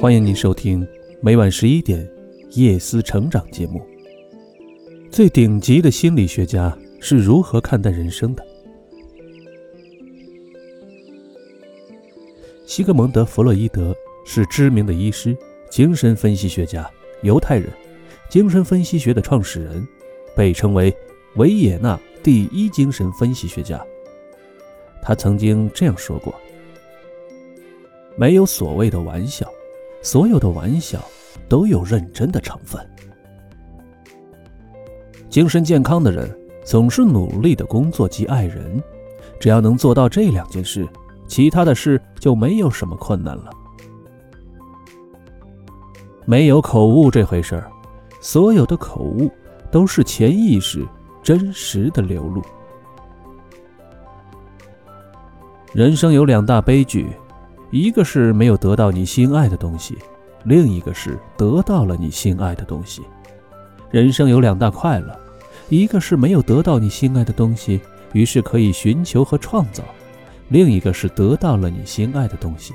欢迎您收听每晚十一点夜思成长节目。最顶级的心理学家是如何看待人生的？西格蒙德·弗洛伊德是知名的医师、精神分析学家、犹太人，精神分析学的创始人，被称为维也纳第一精神分析学家。他曾经这样说过：“没有所谓的玩笑。”所有的玩笑都有认真的成分。精神健康的人总是努力的工作及爱人，只要能做到这两件事，其他的事就没有什么困难了。没有口误这回事儿，所有的口误都是潜意识真实的流露。人生有两大悲剧。一个是没有得到你心爱的东西，另一个是得到了你心爱的东西。人生有两大快乐，一个是没有得到你心爱的东西，于是可以寻求和创造；另一个是得到了你心爱的东西，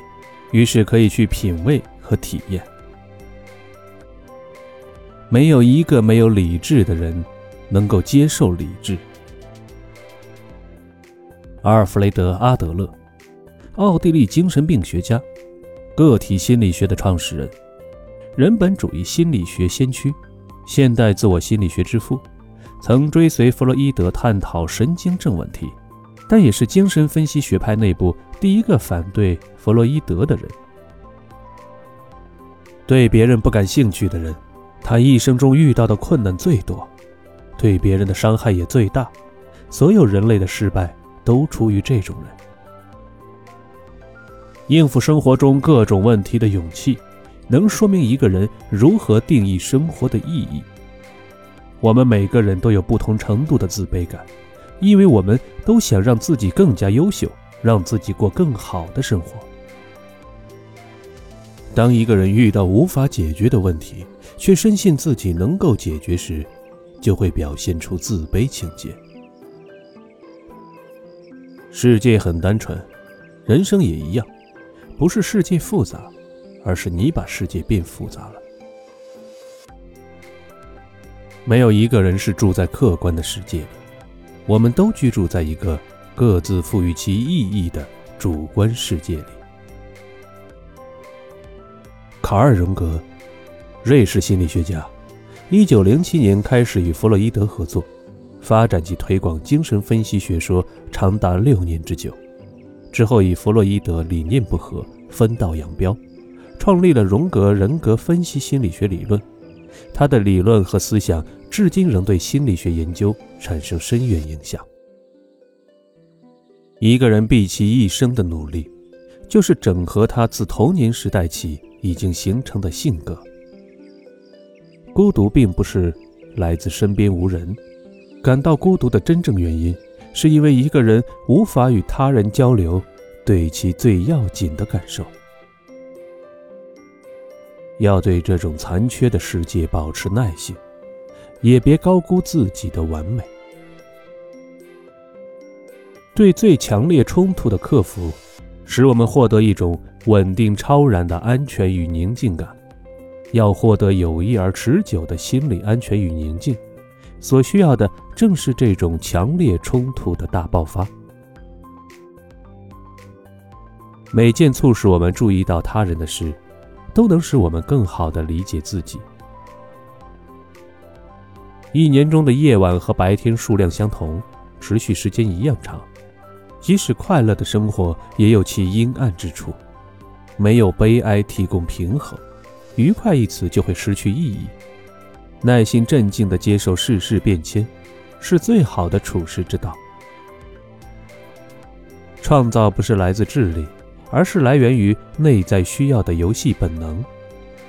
于是可以去品味和体验。没有一个没有理智的人能够接受理智。阿尔弗雷德·阿德勒。奥地利精神病学家，个体心理学的创始人，人本主义心理学先驱，现代自我心理学之父，曾追随弗洛伊德探讨神经症问题，但也是精神分析学派内部第一个反对弗洛伊德的人。对别人不感兴趣的人，他一生中遇到的困难最多，对别人的伤害也最大。所有人类的失败都出于这种人。应付生活中各种问题的勇气，能说明一个人如何定义生活的意义。我们每个人都有不同程度的自卑感，因为我们都想让自己更加优秀，让自己过更好的生活。当一个人遇到无法解决的问题，却深信自己能够解决时，就会表现出自卑情节。世界很单纯，人生也一样。不是世界复杂，而是你把世界变复杂了。没有一个人是住在客观的世界里，我们都居住在一个各自赋予其意义的主观世界里。卡尔·荣格，瑞士心理学家，一九零七年开始与弗洛伊德合作，发展及推广精神分析学说长达六年之久。之后，与弗洛伊德理念不合，分道扬镳，创立了荣格人格分析心理学理论。他的理论和思想至今仍对心理学研究产生深远影响。一个人毕其一生的努力，就是整合他自童年时代起已经形成的性格。孤独并不是来自身边无人，感到孤独的真正原因。是因为一个人无法与他人交流，对其最要紧的感受。要对这种残缺的世界保持耐性，也别高估自己的完美。对最强烈冲突的克服，使我们获得一种稳定超然的安全与宁静感。要获得有益而持久的心理安全与宁静。所需要的正是这种强烈冲突的大爆发。每件促使我们注意到他人的事，都能使我们更好的理解自己。一年中的夜晚和白天数量相同，持续时间一样长。即使快乐的生活也有其阴暗之处，没有悲哀提供平衡，愉快一词就会失去意义。耐心、镇静地接受世事变迁，是最好的处世之道。创造不是来自智力，而是来源于内在需要的游戏本能。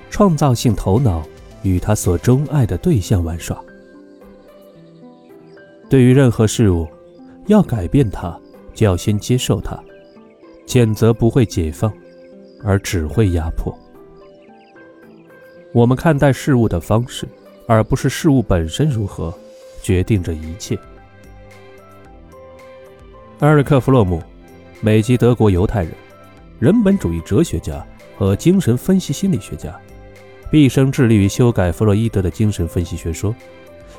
创造性头脑与他所钟爱的对象玩耍。对于任何事物，要改变它，就要先接受它。谴责不会解放，而只会压迫。我们看待事物的方式。而不是事物本身如何决定着一切。埃尔克·弗洛姆，美籍德国犹太人，人本主义哲学家，和精神分析心理学家，毕生致力于修改弗洛伊德的精神分析学说，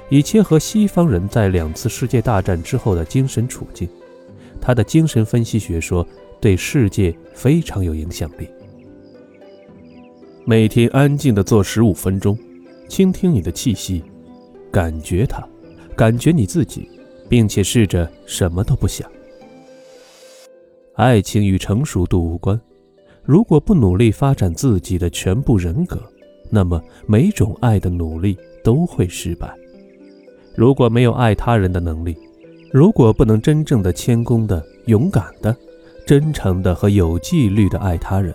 以切合西方人在两次世界大战之后的精神处境。他的精神分析学说对世界非常有影响力。每天安静的坐十五分钟，倾听你的气息，感觉它，感觉你自己，并且试着什么都不想。爱情与成熟度无关。如果不努力发展自己的全部人格，那么每种爱的努力都会失败。如果没有爱他人的能力，如果不能真正的、谦恭的、勇敢的、真诚的和有纪律的爱他人，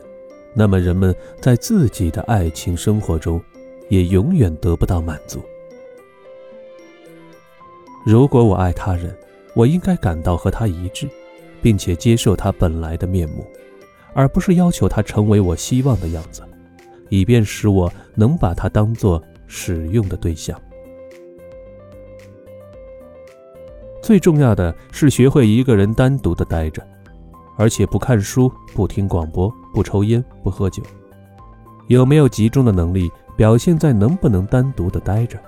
那么人们在自己的爱情生活中，也永远得不到满足。如果我爱他人，我应该感到和他一致，并且接受他本来的面目。而不是要求他成为我希望的样子，以便使我能把他当做使用的对象。最重要的是学会一个人单独的待着，而且不看书、不听广播、不抽烟、不喝酒。有没有集中的能力，表现在能不能单独的待着，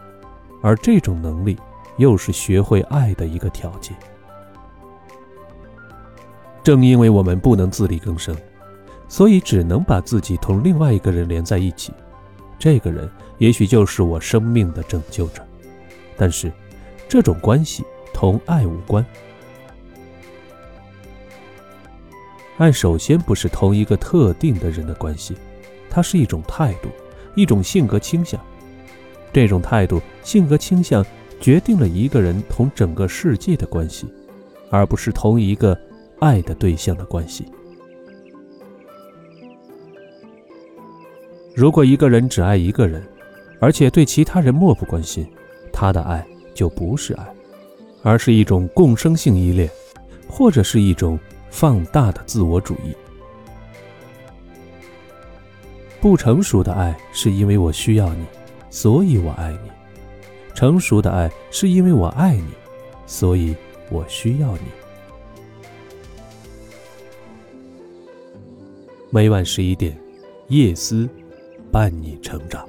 而这种能力又是学会爱的一个条件。正因为我们不能自力更生。所以只能把自己同另外一个人连在一起，这个人也许就是我生命的拯救者。但是，这种关系同爱无关。爱首先不是同一个特定的人的关系，它是一种态度，一种性格倾向。这种态度、性格倾向决定了一个人同整个世界的关系，而不是同一个爱的对象的关系。如果一个人只爱一个人，而且对其他人漠不关心，他的爱就不是爱，而是一种共生性依恋，或者是一种放大的自我主义。不成熟的爱是因为我需要你，所以我爱你；成熟的爱是因为我爱你，所以我需要你。每晚十一点，夜思。伴你成长。